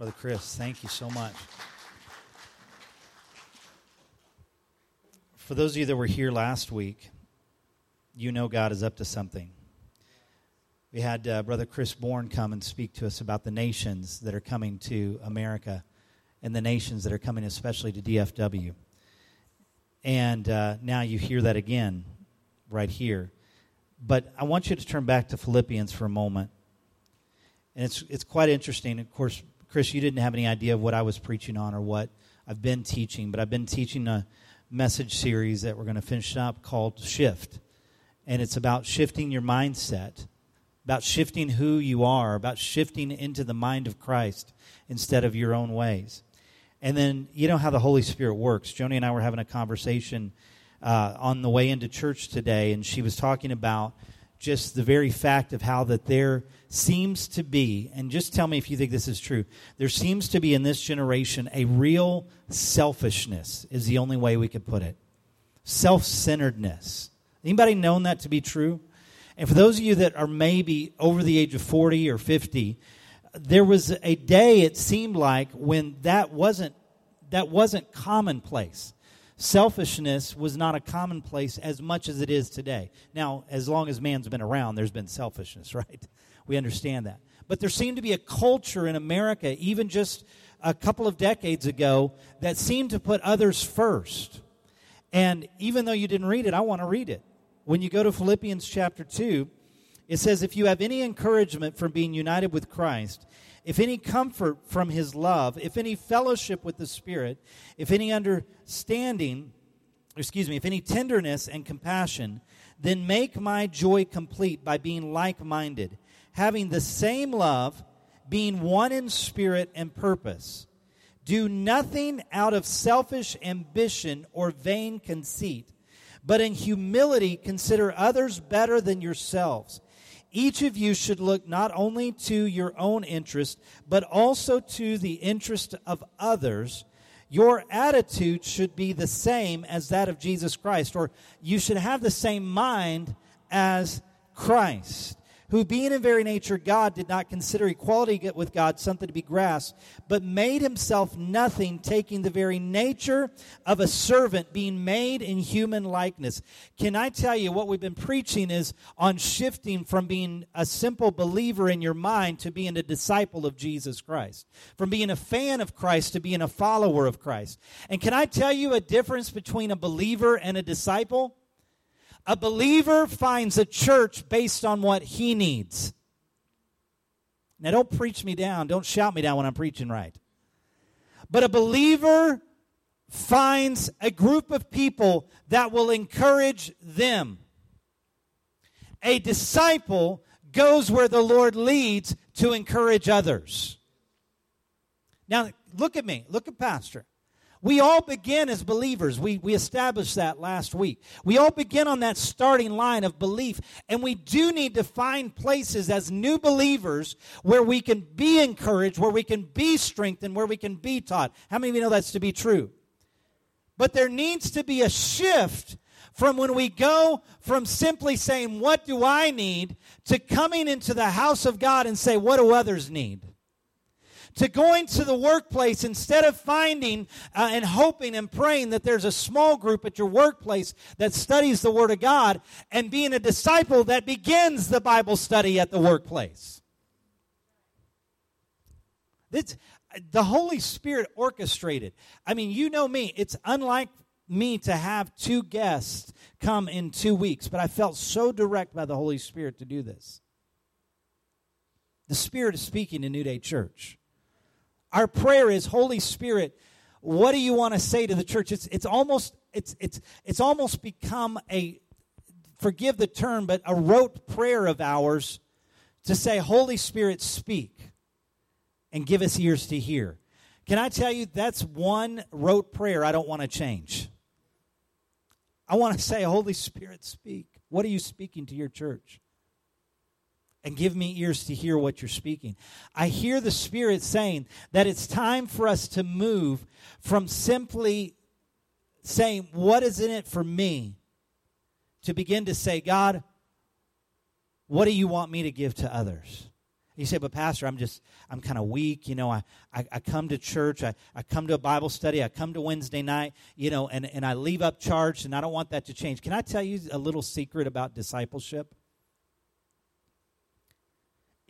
Brother Chris, thank you so much. For those of you that were here last week, you know God is up to something. We had uh, Brother Chris Bourne come and speak to us about the nations that are coming to America and the nations that are coming, especially to DFW. And uh, now you hear that again right here. But I want you to turn back to Philippians for a moment. And it's, it's quite interesting. Of course, Chris, you didn't have any idea of what I was preaching on or what I've been teaching, but I've been teaching a message series that we're going to finish up called Shift. And it's about shifting your mindset, about shifting who you are, about shifting into the mind of Christ instead of your own ways. And then, you know how the Holy Spirit works. Joni and I were having a conversation uh, on the way into church today, and she was talking about just the very fact of how that there seems to be, and just tell me if you think this is true, there seems to be in this generation a real selfishness, is the only way we could put it. Self centeredness. Anybody known that to be true? And for those of you that are maybe over the age of 40 or 50, there was a day it seemed like when that wasn't that wasn't commonplace selfishness was not a commonplace as much as it is today. Now as long as man's been around there's been selfishness right? We understand that. But there seemed to be a culture in america even just a couple of decades ago that seemed to put others first. And even though you didn't read it i want to read it. When you go to philippians chapter 2 it says, If you have any encouragement from being united with Christ, if any comfort from his love, if any fellowship with the Spirit, if any understanding, excuse me, if any tenderness and compassion, then make my joy complete by being like minded, having the same love, being one in spirit and purpose. Do nothing out of selfish ambition or vain conceit, but in humility consider others better than yourselves each of you should look not only to your own interest, but also to the interest of others. Your attitude should be the same as that of Jesus Christ, or you should have the same mind as Christ who being in very nature God did not consider equality with God something to be grasped, but made himself nothing, taking the very nature of a servant, being made in human likeness. Can I tell you what we've been preaching is on shifting from being a simple believer in your mind to being a disciple of Jesus Christ, from being a fan of Christ to being a follower of Christ. And can I tell you a difference between a believer and a disciple? A believer finds a church based on what he needs. Now, don't preach me down. Don't shout me down when I'm preaching right. But a believer finds a group of people that will encourage them. A disciple goes where the Lord leads to encourage others. Now, look at me. Look at Pastor. We all begin as believers. We, we established that last week. We all begin on that starting line of belief, and we do need to find places as new believers where we can be encouraged, where we can be strengthened, where we can be taught. How many of you know that's to be true? But there needs to be a shift from when we go from simply saying, What do I need? to coming into the house of God and say, What do others need? To going to the workplace instead of finding uh, and hoping and praying that there's a small group at your workplace that studies the Word of God and being a disciple that begins the Bible study at the workplace. This, the Holy Spirit orchestrated. I mean, you know me, it's unlike me to have two guests come in two weeks, but I felt so direct by the Holy Spirit to do this. The Spirit is speaking in New Day Church. Our prayer is, Holy Spirit, what do you want to say to the church? It's, it's almost it's it's it's almost become a forgive the term, but a rote prayer of ours to say, Holy Spirit, speak and give us ears to hear. Can I tell you that's one rote prayer I don't want to change. I want to say, Holy Spirit, speak. What are you speaking to your church? And give me ears to hear what you're speaking. I hear the Spirit saying that it's time for us to move from simply saying, What is in it for me? to begin to say, God, what do you want me to give to others? You say, but Pastor, I'm just, I'm kind of weak. You know, I, I, I, come to church, I, I come to a Bible study, I come to Wednesday night, you know, and, and I leave up charged, and I don't want that to change. Can I tell you a little secret about discipleship?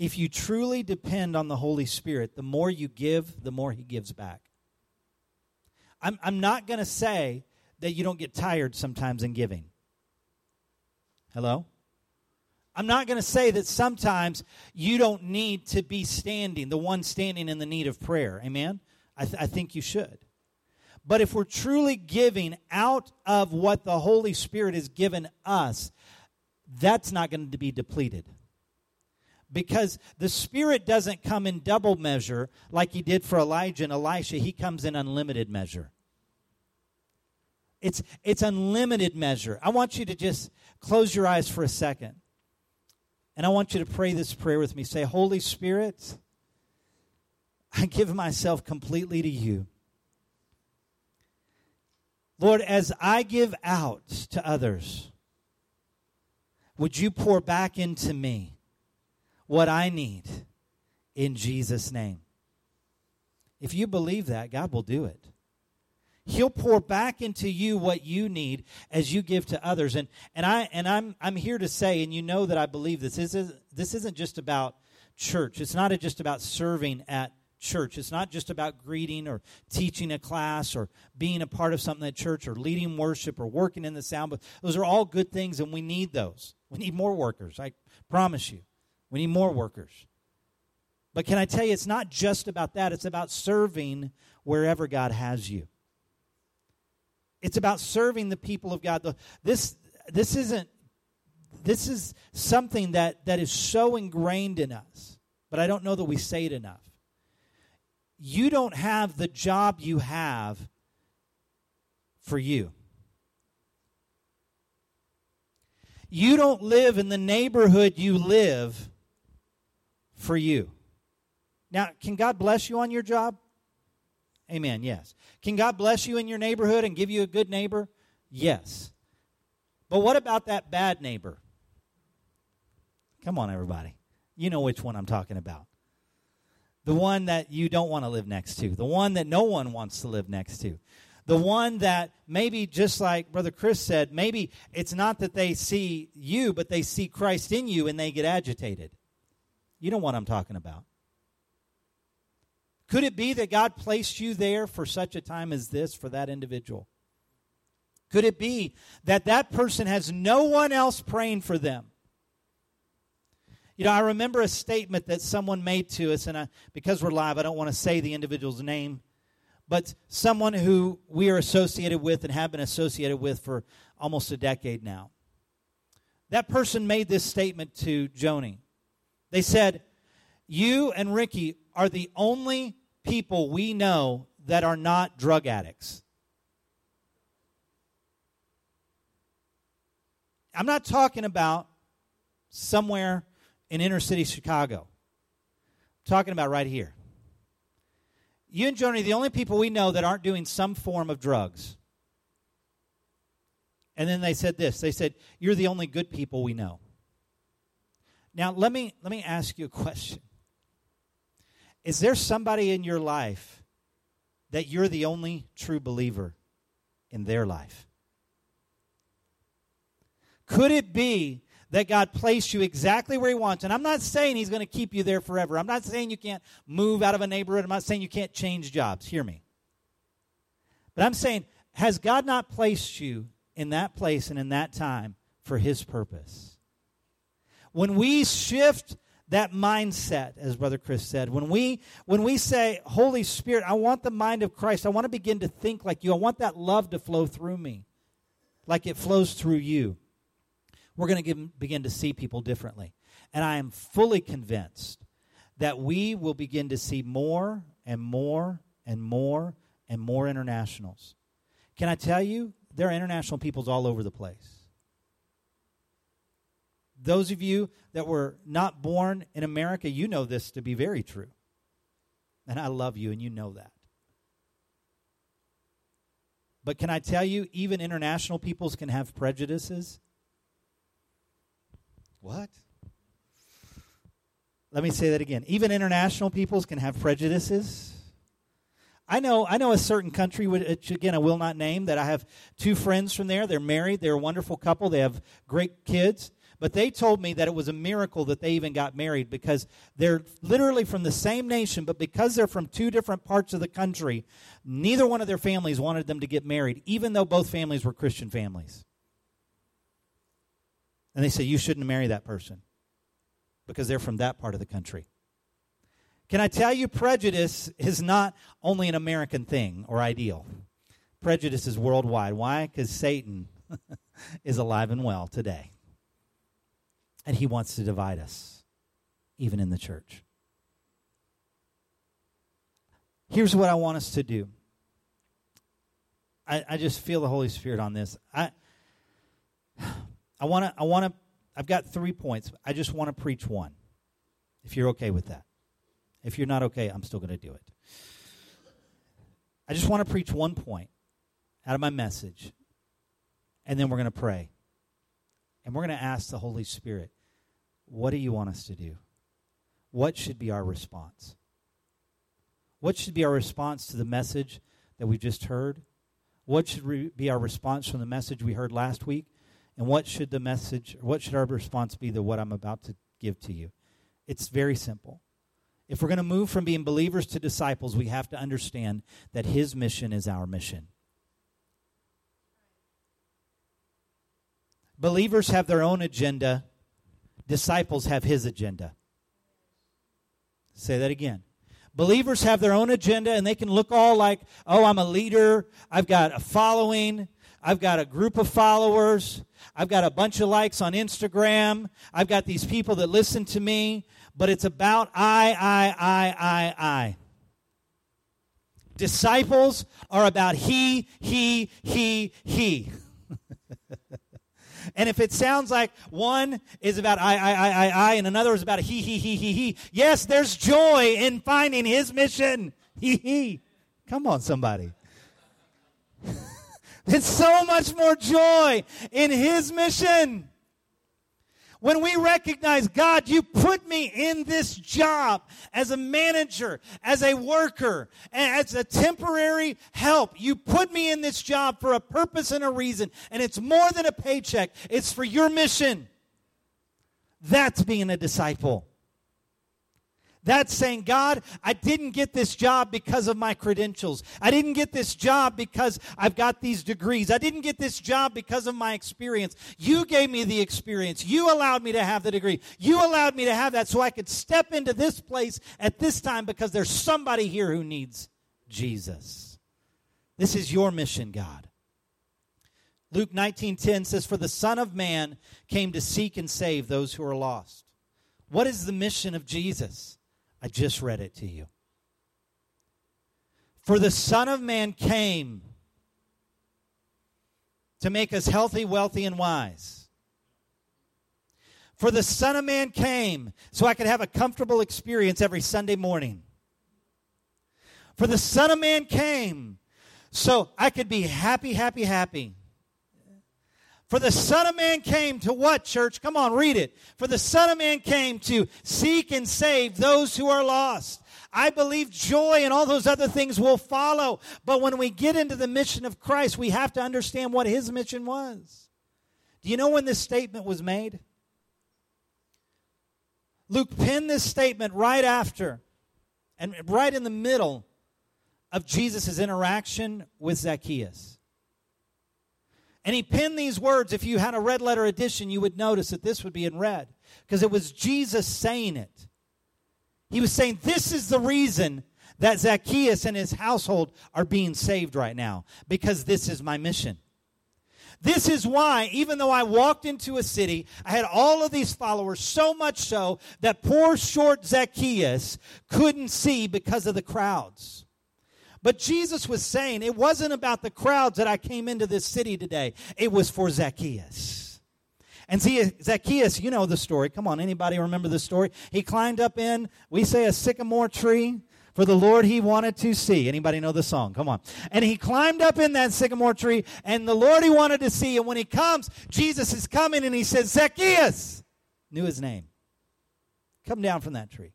If you truly depend on the Holy Spirit, the more you give, the more He gives back. I'm, I'm not going to say that you don't get tired sometimes in giving. Hello? I'm not going to say that sometimes you don't need to be standing, the one standing in the need of prayer. Amen? I, th- I think you should. But if we're truly giving out of what the Holy Spirit has given us, that's not going to be depleted. Because the Spirit doesn't come in double measure like He did for Elijah and Elisha, He comes in unlimited measure. It's, it's unlimited measure. I want you to just close your eyes for a second. And I want you to pray this prayer with me. Say, Holy Spirit, I give myself completely to you. Lord, as I give out to others, would you pour back into me what I need in Jesus' name? If you believe that, God will do it. He'll pour back into you what you need as you give to others. And and I and I'm I'm here to say, and you know that I believe this. This is this isn't just about church. It's not just about serving at church. It's not just about greeting or teaching a class or being a part of something at church or leading worship or working in the sound booth. Those are all good things, and we need those. We need more workers. I promise you. We need more workers. But can I tell you, it's not just about that, it's about serving wherever God has you. It's about serving the people of God. This, this isn't this is something that, that is so ingrained in us, but I don't know that we say it enough. You don't have the job you have for you. You don't live in the neighborhood you live for you. Now, can God bless you on your job? Amen. Yes. Can God bless you in your neighborhood and give you a good neighbor? Yes. But what about that bad neighbor? Come on, everybody. You know which one I'm talking about. The one that you don't want to live next to, the one that no one wants to live next to. The one that maybe, just like Brother Chris said, maybe it's not that they see you, but they see Christ in you and they get agitated. You know what I'm talking about. Could it be that God placed you there for such a time as this for that individual? Could it be that that person has no one else praying for them? You know, I remember a statement that someone made to us, and I, because we're live, I don't want to say the individual's name, but someone who we are associated with and have been associated with for almost a decade now. That person made this statement to Joni. They said, You and Ricky are the only people we know that are not drug addicts. I'm not talking about somewhere in inner city Chicago. I'm talking about right here. You and Joni are the only people we know that aren't doing some form of drugs. And then they said this. They said, "You're the only good people we know." Now, let me let me ask you a question. Is there somebody in your life that you're the only true believer in their life? Could it be that God placed you exactly where He wants? And I'm not saying He's going to keep you there forever. I'm not saying you can't move out of a neighborhood. I'm not saying you can't change jobs. Hear me. But I'm saying, has God not placed you in that place and in that time for His purpose? When we shift that mindset as brother chris said when we when we say holy spirit i want the mind of christ. I want to begin to think like you. I want that love to flow through me like it flows through you we're going to begin to see people differently. And i am fully convinced that we will begin to see more and more and more and more internationals. Can i tell you there are international peoples all over the place those of you that were not born in America, you know this to be very true. And I love you, and you know that. But can I tell you, even international peoples can have prejudices? What? Let me say that again. Even international peoples can have prejudices. I know, I know a certain country, which uh, again I will not name, that I have two friends from there. They're married. They're a wonderful couple. They have great kids. But they told me that it was a miracle that they even got married because they're literally from the same nation, but because they're from two different parts of the country, neither one of their families wanted them to get married, even though both families were Christian families. And they say, You shouldn't marry that person because they're from that part of the country. Can I tell you, prejudice is not only an American thing or ideal. Prejudice is worldwide. Why? Because Satan is alive and well today. And he wants to divide us, even in the church. Here's what I want us to do. I, I just feel the Holy Spirit on this. I I want to I want to I've got three points. I just want to preach one. If you're okay with that. If you're not okay, I'm still going to do it. I just want to preach one point out of my message, and then we're going to pray. And we're going to ask the Holy Spirit, what do you want us to do? What should be our response? What should be our response to the message that we just heard? What should re- be our response from the message we heard last week? And what should the message, what should our response be to what I'm about to give to you? It's very simple. If we're going to move from being believers to disciples, we have to understand that His mission is our mission. Believers have their own agenda, disciples have His agenda. Say that again. Believers have their own agenda and they can look all like, oh, I'm a leader, I've got a following, I've got a group of followers, I've got a bunch of likes on Instagram, I've got these people that listen to me, but it's about I, I, I, I, I. Disciples are about he, he, he, he. and if it sounds like one is about I, I, I, I, I, and another is about he, he, he, he, he, yes, there's joy in finding his mission. He, he. Come on, somebody. There's so much more joy in his mission. When we recognize, God, you put me in this job as a manager, as a worker, as a temporary help. You put me in this job for a purpose and a reason. And it's more than a paycheck. It's for your mission. That's being a disciple. That's saying, God, I didn't get this job because of my credentials. I didn't get this job because I've got these degrees. I didn't get this job because of my experience. You gave me the experience. You allowed me to have the degree. You allowed me to have that so I could step into this place at this time because there's somebody here who needs Jesus. This is your mission, God. Luke 19:10 says for the son of man came to seek and save those who are lost. What is the mission of Jesus? I just read it to you. For the Son of Man came to make us healthy, wealthy, and wise. For the Son of Man came so I could have a comfortable experience every Sunday morning. For the Son of Man came so I could be happy, happy, happy. For the Son of Man came to what, church? Come on, read it. For the Son of Man came to seek and save those who are lost. I believe joy and all those other things will follow. But when we get into the mission of Christ, we have to understand what his mission was. Do you know when this statement was made? Luke penned this statement right after and right in the middle of Jesus' interaction with Zacchaeus. And he penned these words. If you had a red letter edition, you would notice that this would be in red because it was Jesus saying it. He was saying, This is the reason that Zacchaeus and his household are being saved right now because this is my mission. This is why, even though I walked into a city, I had all of these followers, so much so that poor short Zacchaeus couldn't see because of the crowds. But Jesus was saying it wasn't about the crowds that I came into this city today. It was for Zacchaeus. And see, Zacchaeus, you know the story. Come on, anybody remember the story? He climbed up in, we say, a sycamore tree for the Lord he wanted to see. Anybody know the song? Come on. And he climbed up in that sycamore tree, and the Lord he wanted to see. And when he comes, Jesus is coming and he says, Zacchaeus, knew his name. Come down from that tree.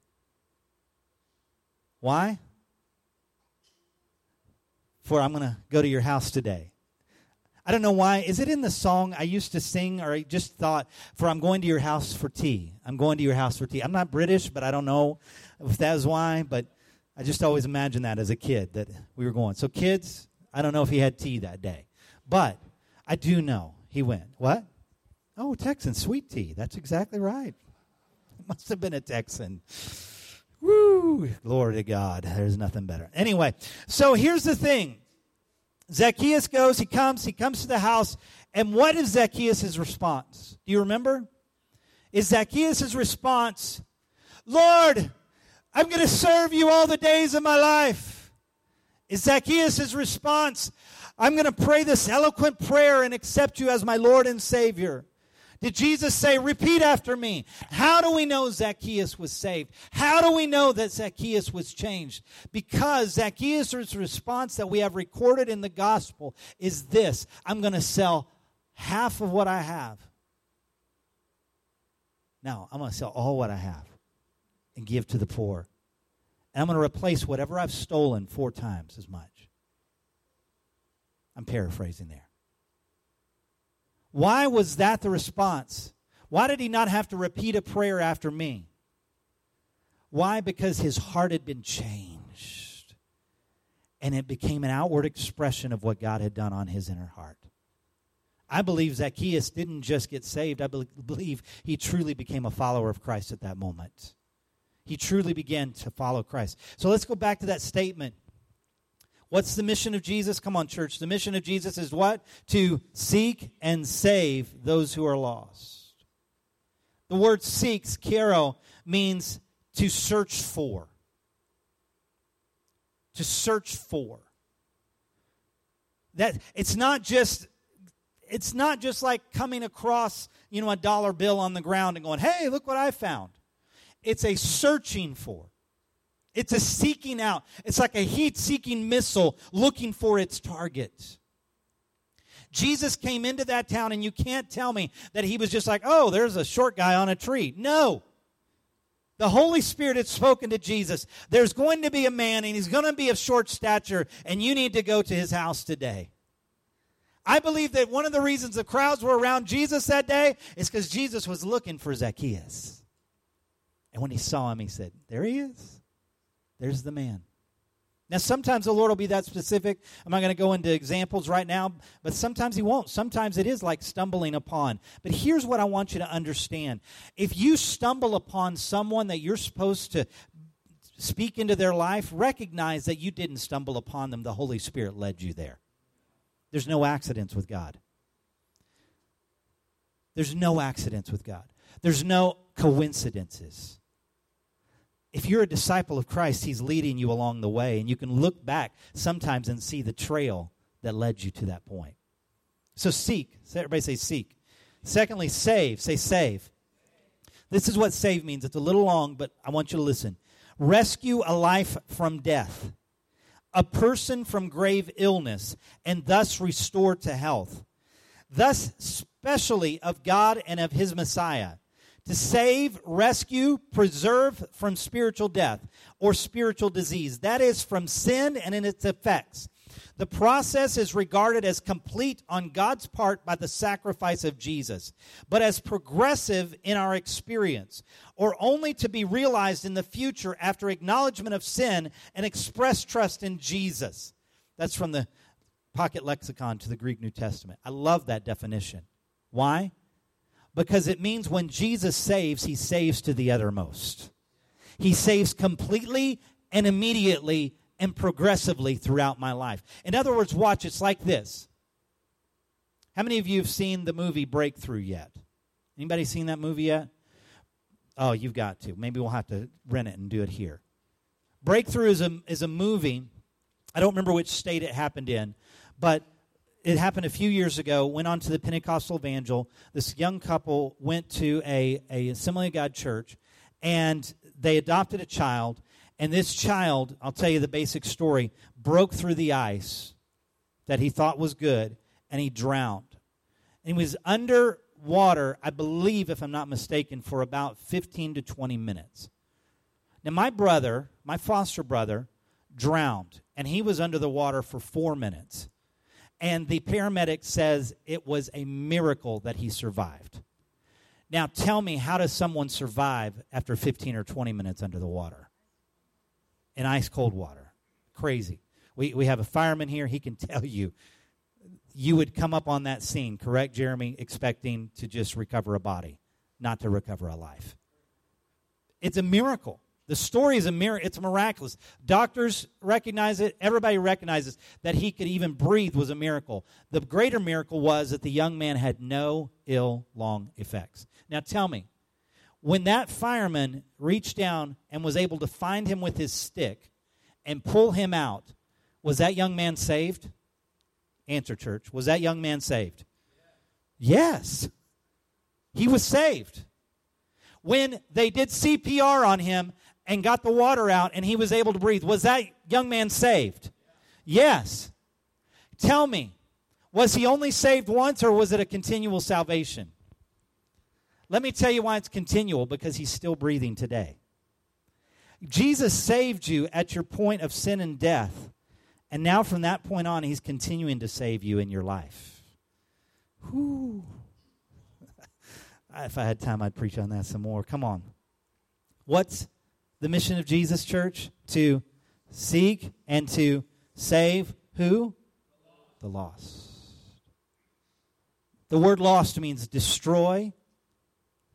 Why? For I'm going to go to your house today. I don't know why. Is it in the song I used to sing, or I just thought, for I'm going to your house for tea? I'm going to your house for tea. I'm not British, but I don't know if that is why, but I just always imagined that as a kid that we were going. So, kids, I don't know if he had tea that day, but I do know he went. What? Oh, Texan, sweet tea. That's exactly right. It must have been a Texan. Woo! Glory to God. There's nothing better. Anyway, so here's the thing Zacchaeus goes, he comes, he comes to the house, and what is Zacchaeus' response? Do you remember? Is Zacchaeus' response, Lord, I'm going to serve you all the days of my life? Is Zacchaeus' response, I'm going to pray this eloquent prayer and accept you as my Lord and Savior? Did Jesus say, Repeat after me? How do we know Zacchaeus was saved? How do we know that Zacchaeus was changed? Because Zacchaeus' response that we have recorded in the gospel is this I'm going to sell half of what I have. Now, I'm going to sell all what I have and give to the poor. And I'm going to replace whatever I've stolen four times as much. I'm paraphrasing there. Why was that the response? Why did he not have to repeat a prayer after me? Why? Because his heart had been changed. And it became an outward expression of what God had done on his inner heart. I believe Zacchaeus didn't just get saved, I believe he truly became a follower of Christ at that moment. He truly began to follow Christ. So let's go back to that statement What's the mission of Jesus? Come on, church. The mission of Jesus is what? To seek and save those who are lost. The word seeks, kero, means to search for. To search for. That it's not just it's not just like coming across, you know, a dollar bill on the ground and going, "Hey, look what I found." It's a searching for. It's a seeking out. It's like a heat seeking missile looking for its target. Jesus came into that town, and you can't tell me that he was just like, oh, there's a short guy on a tree. No. The Holy Spirit had spoken to Jesus. There's going to be a man, and he's going to be of short stature, and you need to go to his house today. I believe that one of the reasons the crowds were around Jesus that day is because Jesus was looking for Zacchaeus. And when he saw him, he said, There he is. There's the man. Now, sometimes the Lord will be that specific. I'm not going to go into examples right now, but sometimes He won't. Sometimes it is like stumbling upon. But here's what I want you to understand if you stumble upon someone that you're supposed to speak into their life, recognize that you didn't stumble upon them. The Holy Spirit led you there. There's no accidents with God. There's no accidents with God. There's no coincidences if you're a disciple of Christ, He's leading you along the way, and you can look back sometimes and see the trail that led you to that point. So seek. Everybody say seek. Secondly, save. Say save. This is what save means. It's a little long, but I want you to listen. Rescue a life from death, a person from grave illness, and thus restore to health. Thus, specially of God and of His Messiah to save, rescue, preserve from spiritual death or spiritual disease. That is from sin and in its effects. The process is regarded as complete on God's part by the sacrifice of Jesus, but as progressive in our experience, or only to be realized in the future after acknowledgement of sin and express trust in Jesus. That's from the Pocket Lexicon to the Greek New Testament. I love that definition. Why? Because it means when Jesus saves, he saves to the uttermost. He saves completely and immediately and progressively throughout my life. In other words, watch, it's like this. How many of you have seen the movie Breakthrough yet? Anybody seen that movie yet? Oh, you've got to. Maybe we'll have to rent it and do it here. Breakthrough is a, is a movie. I don't remember which state it happened in, but it happened a few years ago, went on to the Pentecostal Evangel. This young couple went to a, a Assembly of God church, and they adopted a child. And this child, I'll tell you the basic story, broke through the ice that he thought was good, and he drowned. And he was under water, I believe, if I'm not mistaken, for about 15 to 20 minutes. Now, my brother, my foster brother, drowned, and he was under the water for four minutes. And the paramedic says it was a miracle that he survived. Now, tell me, how does someone survive after 15 or 20 minutes under the water? In ice cold water. Crazy. We, we have a fireman here. He can tell you. You would come up on that scene, correct, Jeremy, expecting to just recover a body, not to recover a life. It's a miracle. The story is a miracle. It's miraculous. Doctors recognize it. Everybody recognizes that he could even breathe was a miracle. The greater miracle was that the young man had no ill long effects. Now tell me, when that fireman reached down and was able to find him with his stick and pull him out, was that young man saved? Answer, church. Was that young man saved? Yes. He was saved. When they did CPR on him and got the water out and he was able to breathe, was that young man saved? Yes. Tell me, was he only saved once or was it a continual salvation? Let me tell you why it's continual because he's still breathing today. Jesus saved you at your point of sin and death. And now from that point on, he's continuing to save you in your life. Whew. if I had time, I'd preach on that some more. Come on. What's the mission of Jesus, church? To seek and to save who? The lost. The word lost means destroy,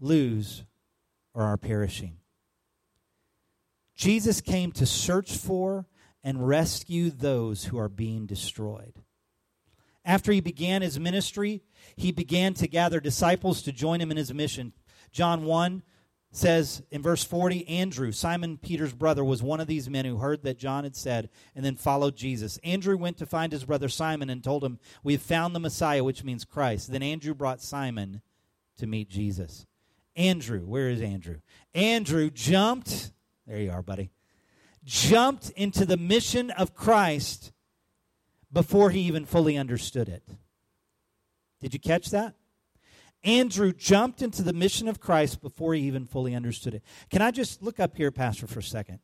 lose, or are perishing. Jesus came to search for and rescue those who are being destroyed. After he began his ministry, he began to gather disciples to join him in his mission. John 1 says in verse 40 Andrew, Simon Peter's brother, was one of these men who heard that John had said and then followed Jesus. Andrew went to find his brother Simon and told him, We have found the Messiah, which means Christ. Then Andrew brought Simon to meet Jesus. Andrew, where is Andrew? Andrew jumped, there you are, buddy, jumped into the mission of Christ before he even fully understood it. Did you catch that? Andrew jumped into the mission of Christ before he even fully understood it. Can I just look up here, Pastor, for a second?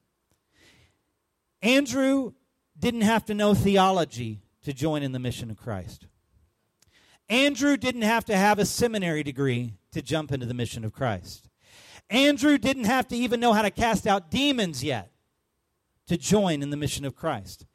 Andrew didn't have to know theology to join in the mission of Christ. Andrew didn't have to have a seminary degree to jump into the mission of Christ. Andrew didn't have to even know how to cast out demons yet to join in the mission of Christ.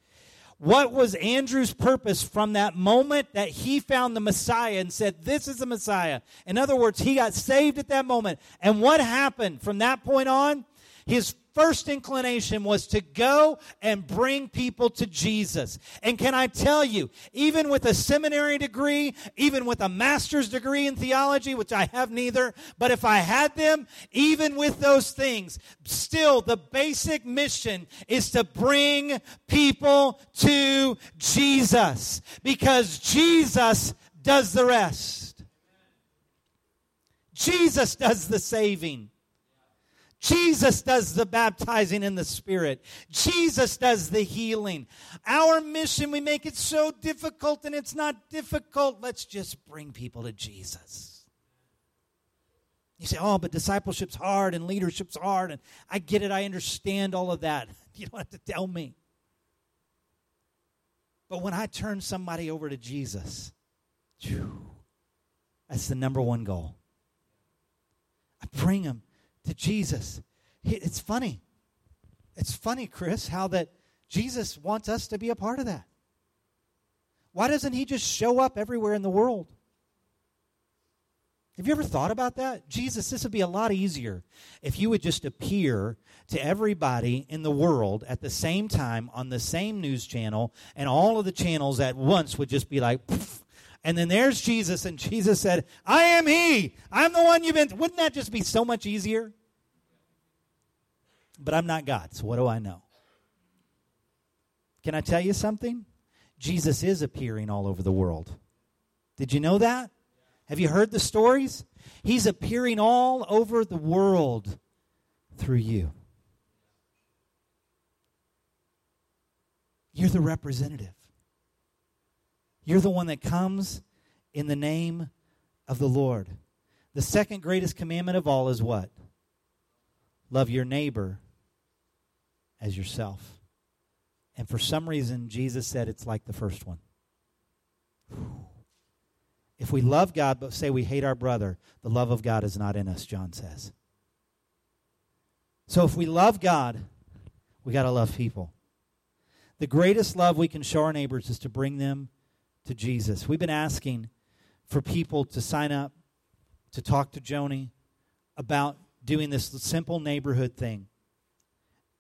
What was Andrew's purpose from that moment that he found the Messiah and said, This is the Messiah? In other words, he got saved at that moment. And what happened from that point on? His first inclination was to go and bring people to Jesus. And can I tell you, even with a seminary degree, even with a master's degree in theology, which I have neither, but if I had them, even with those things, still the basic mission is to bring people to Jesus because Jesus does the rest. Jesus does the saving. Jesus does the baptizing in the Spirit. Jesus does the healing. Our mission, we make it so difficult, and it's not difficult. Let's just bring people to Jesus. You say, oh, but discipleship's hard and leadership's hard, and I get it, I understand all of that. You don't have to tell me. But when I turn somebody over to Jesus, whew, that's the number one goal. I bring them to Jesus. It's funny. It's funny, Chris, how that Jesus wants us to be a part of that. Why doesn't he just show up everywhere in the world? Have you ever thought about that? Jesus, this would be a lot easier if you would just appear to everybody in the world at the same time on the same news channel, and all of the channels at once would just be like, Poof. And then there's Jesus, and Jesus said, I am He. I'm the one you've been. Wouldn't that just be so much easier? But I'm not God, so what do I know? Can I tell you something? Jesus is appearing all over the world. Did you know that? Have you heard the stories? He's appearing all over the world through you. You're the representative. You're the one that comes in the name of the Lord. The second greatest commandment of all is what? Love your neighbor as yourself. And for some reason, Jesus said it's like the first one. If we love God but say we hate our brother, the love of God is not in us, John says. So if we love God, we got to love people. The greatest love we can show our neighbors is to bring them to Jesus. We've been asking for people to sign up to talk to Joni about doing this simple neighborhood thing.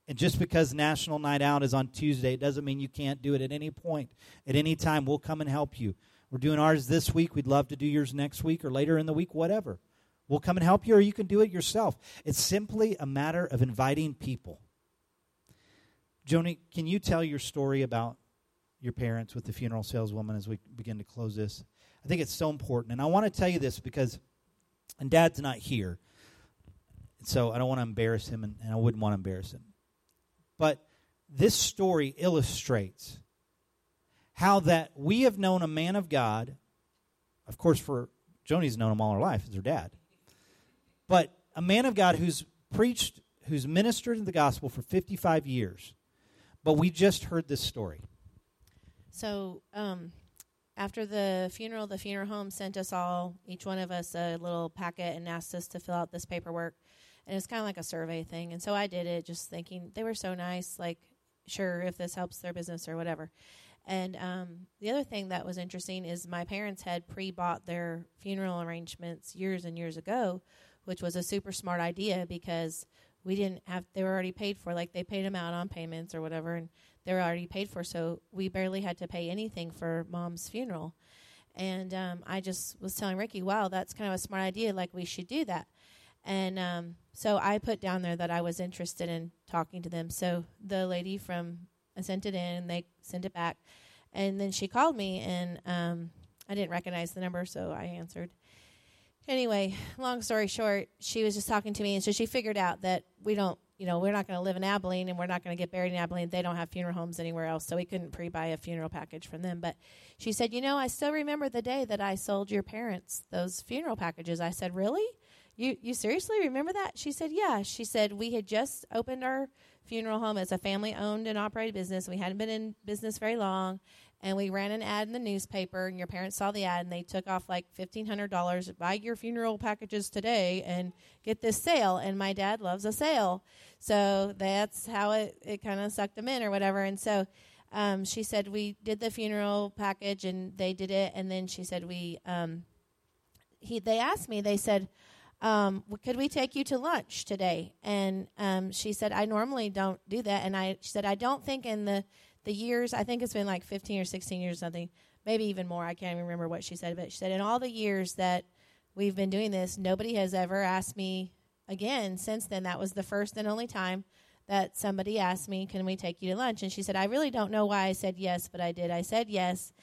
And just because National Night Out is on Tuesday, it doesn't mean you can't do it at any point, at any time. We'll come and help you. We're doing ours this week. We'd love to do yours next week or later in the week, whatever. We'll come and help you, or you can do it yourself. It's simply a matter of inviting people. Joni, can you tell your story about your parents with the funeral saleswoman as we begin to close this? I think it's so important. And I want to tell you this because, and Dad's not here, so I don't want to embarrass him, and, and I wouldn't want to embarrass him. But this story illustrates how that we have known a man of God, of course, for Joni's known him all her life as her dad, but a man of God who's preached, who's ministered in the gospel for 55 years. But we just heard this story. So, um, after the funeral, the funeral home sent us all, each one of us, a little packet and asked us to fill out this paperwork. And it's kind of like a survey thing. And so I did it just thinking they were so nice, like, sure, if this helps their business or whatever. And um, the other thing that was interesting is my parents had pre bought their funeral arrangements years and years ago, which was a super smart idea because we didn't have, they were already paid for. Like they paid them out on payments or whatever. And they were already paid for. So we barely had to pay anything for mom's funeral. And um, I just was telling Ricky, wow, that's kind of a smart idea. Like we should do that. And um, so I put down there that I was interested in talking to them. So the lady from I sent it in, and they sent it back. And then she called me, and um, I didn't recognize the number, so I answered. Anyway, long story short, she was just talking to me, and so she figured out that we don't you know, we're not going to live in Abilene and we're not going to get buried in Abilene. They don't have funeral homes anywhere else, so we couldn't pre buy a funeral package from them. But she said, You know, I still remember the day that I sold your parents those funeral packages. I said, Really? You, you seriously remember that? She said, Yeah. She said, We had just opened our funeral home as a family owned and operated business. We hadn't been in business very long and we ran an ad in the newspaper and your parents saw the ad and they took off like $1500 buy your funeral packages today and get this sale and my dad loves a sale so that's how it, it kind of sucked them in or whatever. And so um, she said we did the funeral package and they did it. And then she said we um, he they asked me they said um, could we take you to lunch today? And um, she said i normally don't do that. And i she said i don't think in the the years, I think it's been like 15 or 16 years, or something, maybe even more. I can't even remember what she said, but she said, in all the years that we've been doing this, nobody has ever asked me again since then. That was the first and only time that somebody asked me, Can we take you to lunch? And she said, I really don't know why I said yes, but I did. I said yes.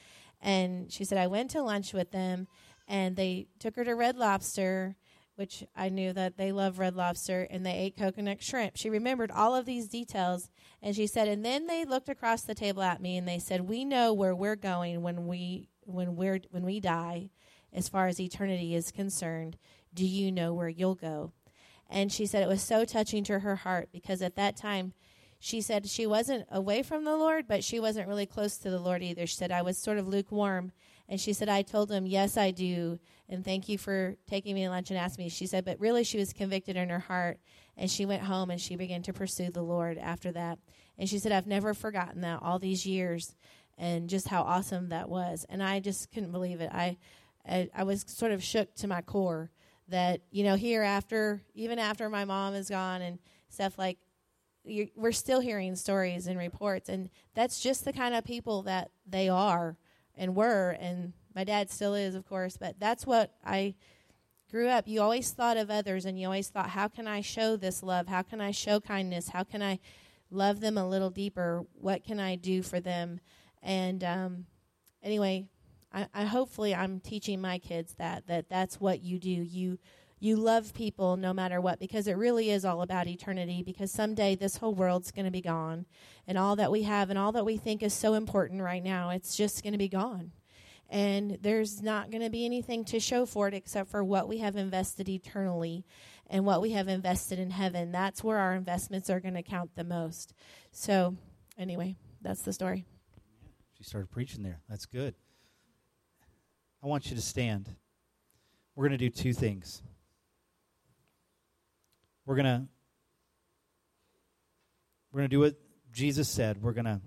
And she said, I went to lunch with them, and they took her to Red Lobster which I knew that they love red lobster and they ate coconut shrimp. She remembered all of these details and she said, and then they looked across the table at me and they said, "We know where we're going when we when we're when we die, as far as eternity is concerned. Do you know where you'll go?" And she said it was so touching to her heart because at that time she said she wasn't away from the Lord, but she wasn't really close to the Lord either. She said I was sort of lukewarm and she said, I told him, Yes, I do. And thank you for taking me to lunch and asking me. She said, But really, she was convicted in her heart. And she went home and she began to pursue the Lord after that. And she said, I've never forgotten that all these years and just how awesome that was. And I just couldn't believe it. I, I, I was sort of shook to my core that, you know, here after, even after my mom is gone and stuff like, we're still hearing stories and reports. And that's just the kind of people that they are and were, and my dad still is, of course, but that's what I grew up. You always thought of others, and you always thought, how can I show this love? How can I show kindness? How can I love them a little deeper? What can I do for them? And um, anyway, I, I hopefully I'm teaching my kids that that that's what you do. You you love people no matter what because it really is all about eternity because someday this whole world's going to be gone and all that we have and all that we think is so important right now it's just going to be gone and there's not going to be anything to show for it except for what we have invested eternally and what we have invested in heaven. That's where our investments are going to count the most. So, anyway, that's the story. She started preaching there. That's good. I want you to stand. We're going to do two things. We're going to we're going to do what Jesus said. We're going to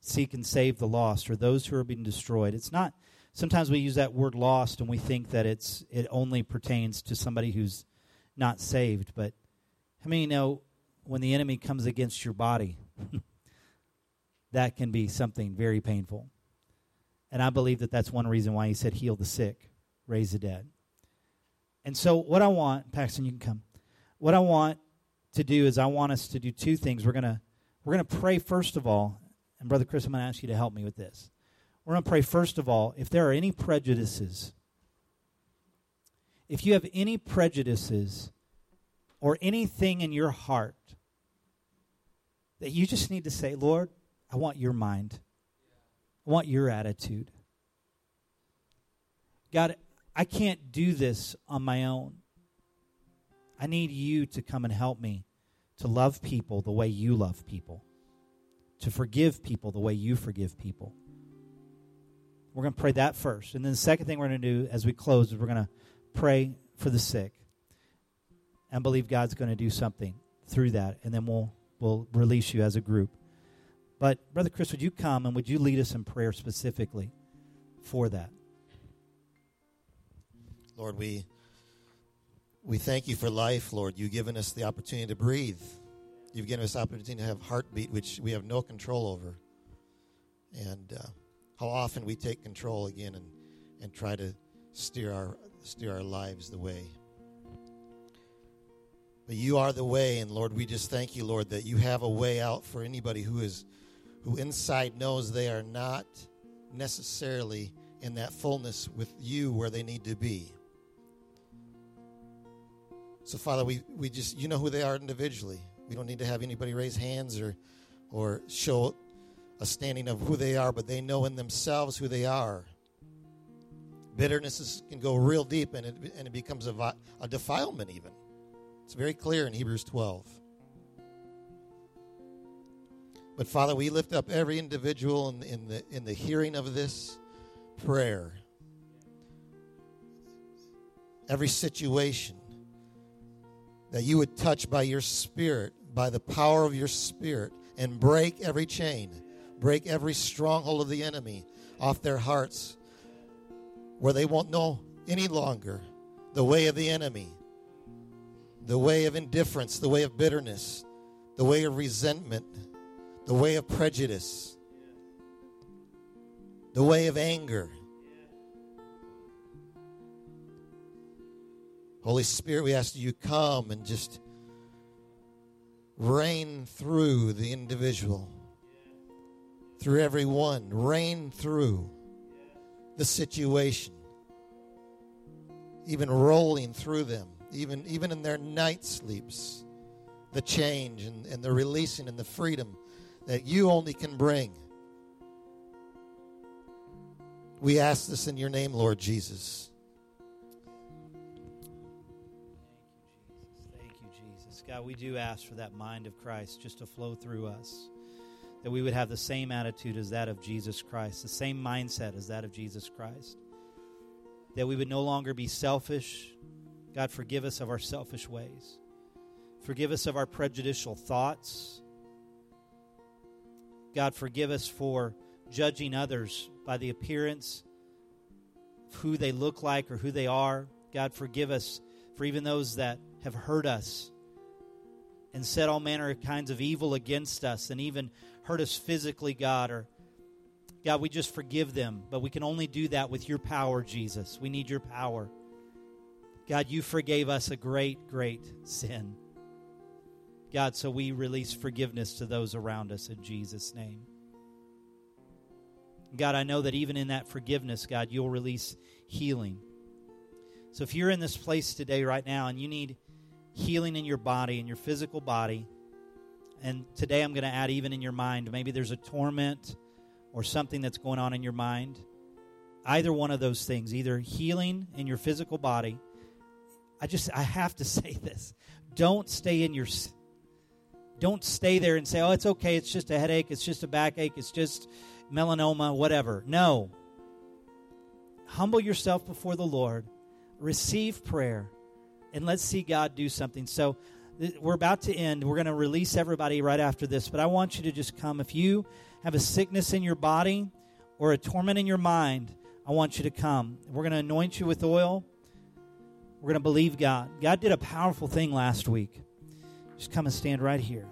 seek and save the lost or those who are being destroyed. It's not sometimes we use that word lost and we think that it's it only pertains to somebody who's not saved, but how many know when the enemy comes against your body that can be something very painful. And I believe that that's one reason why he said heal the sick, raise the dead. And so what I want, Paxton, you can come. What I want to do is I want us to do two things. We're gonna we're gonna pray first of all, and Brother Chris, I'm gonna ask you to help me with this. We're gonna pray first of all, if there are any prejudices, if you have any prejudices or anything in your heart that you just need to say, Lord, I want your mind. Want your attitude. God, I can't do this on my own. I need you to come and help me to love people the way you love people, to forgive people the way you forgive people. We're going to pray that first. And then the second thing we're going to do as we close is we're going to pray for the sick and believe God's going to do something through that. And then we'll, we'll release you as a group. But, Brother Chris, would you come and would you lead us in prayer specifically for that? Lord, we we thank you for life, Lord. You've given us the opportunity to breathe. You've given us the opportunity to have heartbeat, which we have no control over. And uh, how often we take control again and, and try to steer our steer our lives the way. But you are the way, and Lord, we just thank you, Lord, that you have a way out for anybody who is who inside knows they are not necessarily in that fullness with you where they need to be. So, Father, we, we just, you know who they are individually. We don't need to have anybody raise hands or, or show a standing of who they are, but they know in themselves who they are. Bitterness is, can go real deep and it, and it becomes a, a defilement, even. It's very clear in Hebrews 12. But Father, we lift up every individual in, in, the, in the hearing of this prayer, every situation that you would touch by your Spirit, by the power of your Spirit, and break every chain, break every stronghold of the enemy off their hearts, where they won't know any longer the way of the enemy, the way of indifference, the way of bitterness, the way of resentment the way of prejudice, the way of anger. Holy Spirit, we ask you come and just reign through the individual, through everyone, reign through the situation, even rolling through them, even, even in their night sleeps, the change and, and the releasing and the freedom that you only can bring. We ask this in your name, Lord Jesus. Thank you, Jesus. Thank you, Jesus. God, we do ask for that mind of Christ just to flow through us. That we would have the same attitude as that of Jesus Christ, the same mindset as that of Jesus Christ. That we would no longer be selfish. God, forgive us of our selfish ways. Forgive us of our prejudicial thoughts God, forgive us for judging others by the appearance of who they look like or who they are. God, forgive us for even those that have hurt us and said all manner of kinds of evil against us and even hurt us physically, God, or God, we just forgive them, but we can only do that with your power, Jesus. We need your power. God, you forgave us a great, great sin. God, so we release forgiveness to those around us in Jesus' name. God, I know that even in that forgiveness, God, you'll release healing. So if you're in this place today, right now, and you need healing in your body, in your physical body, and today I'm going to add even in your mind, maybe there's a torment or something that's going on in your mind, either one of those things, either healing in your physical body, I just I have to say this. Don't stay in your don't stay there and say, "Oh, it's okay. It's just a headache. It's just a backache. It's just melanoma, whatever." No. Humble yourself before the Lord. Receive prayer and let's see God do something. So we're about to end. We're going to release everybody right after this, but I want you to just come. If you have a sickness in your body or a torment in your mind, I want you to come. We're going to anoint you with oil. We're going to believe God. God did a powerful thing last week. Just come and stand right here.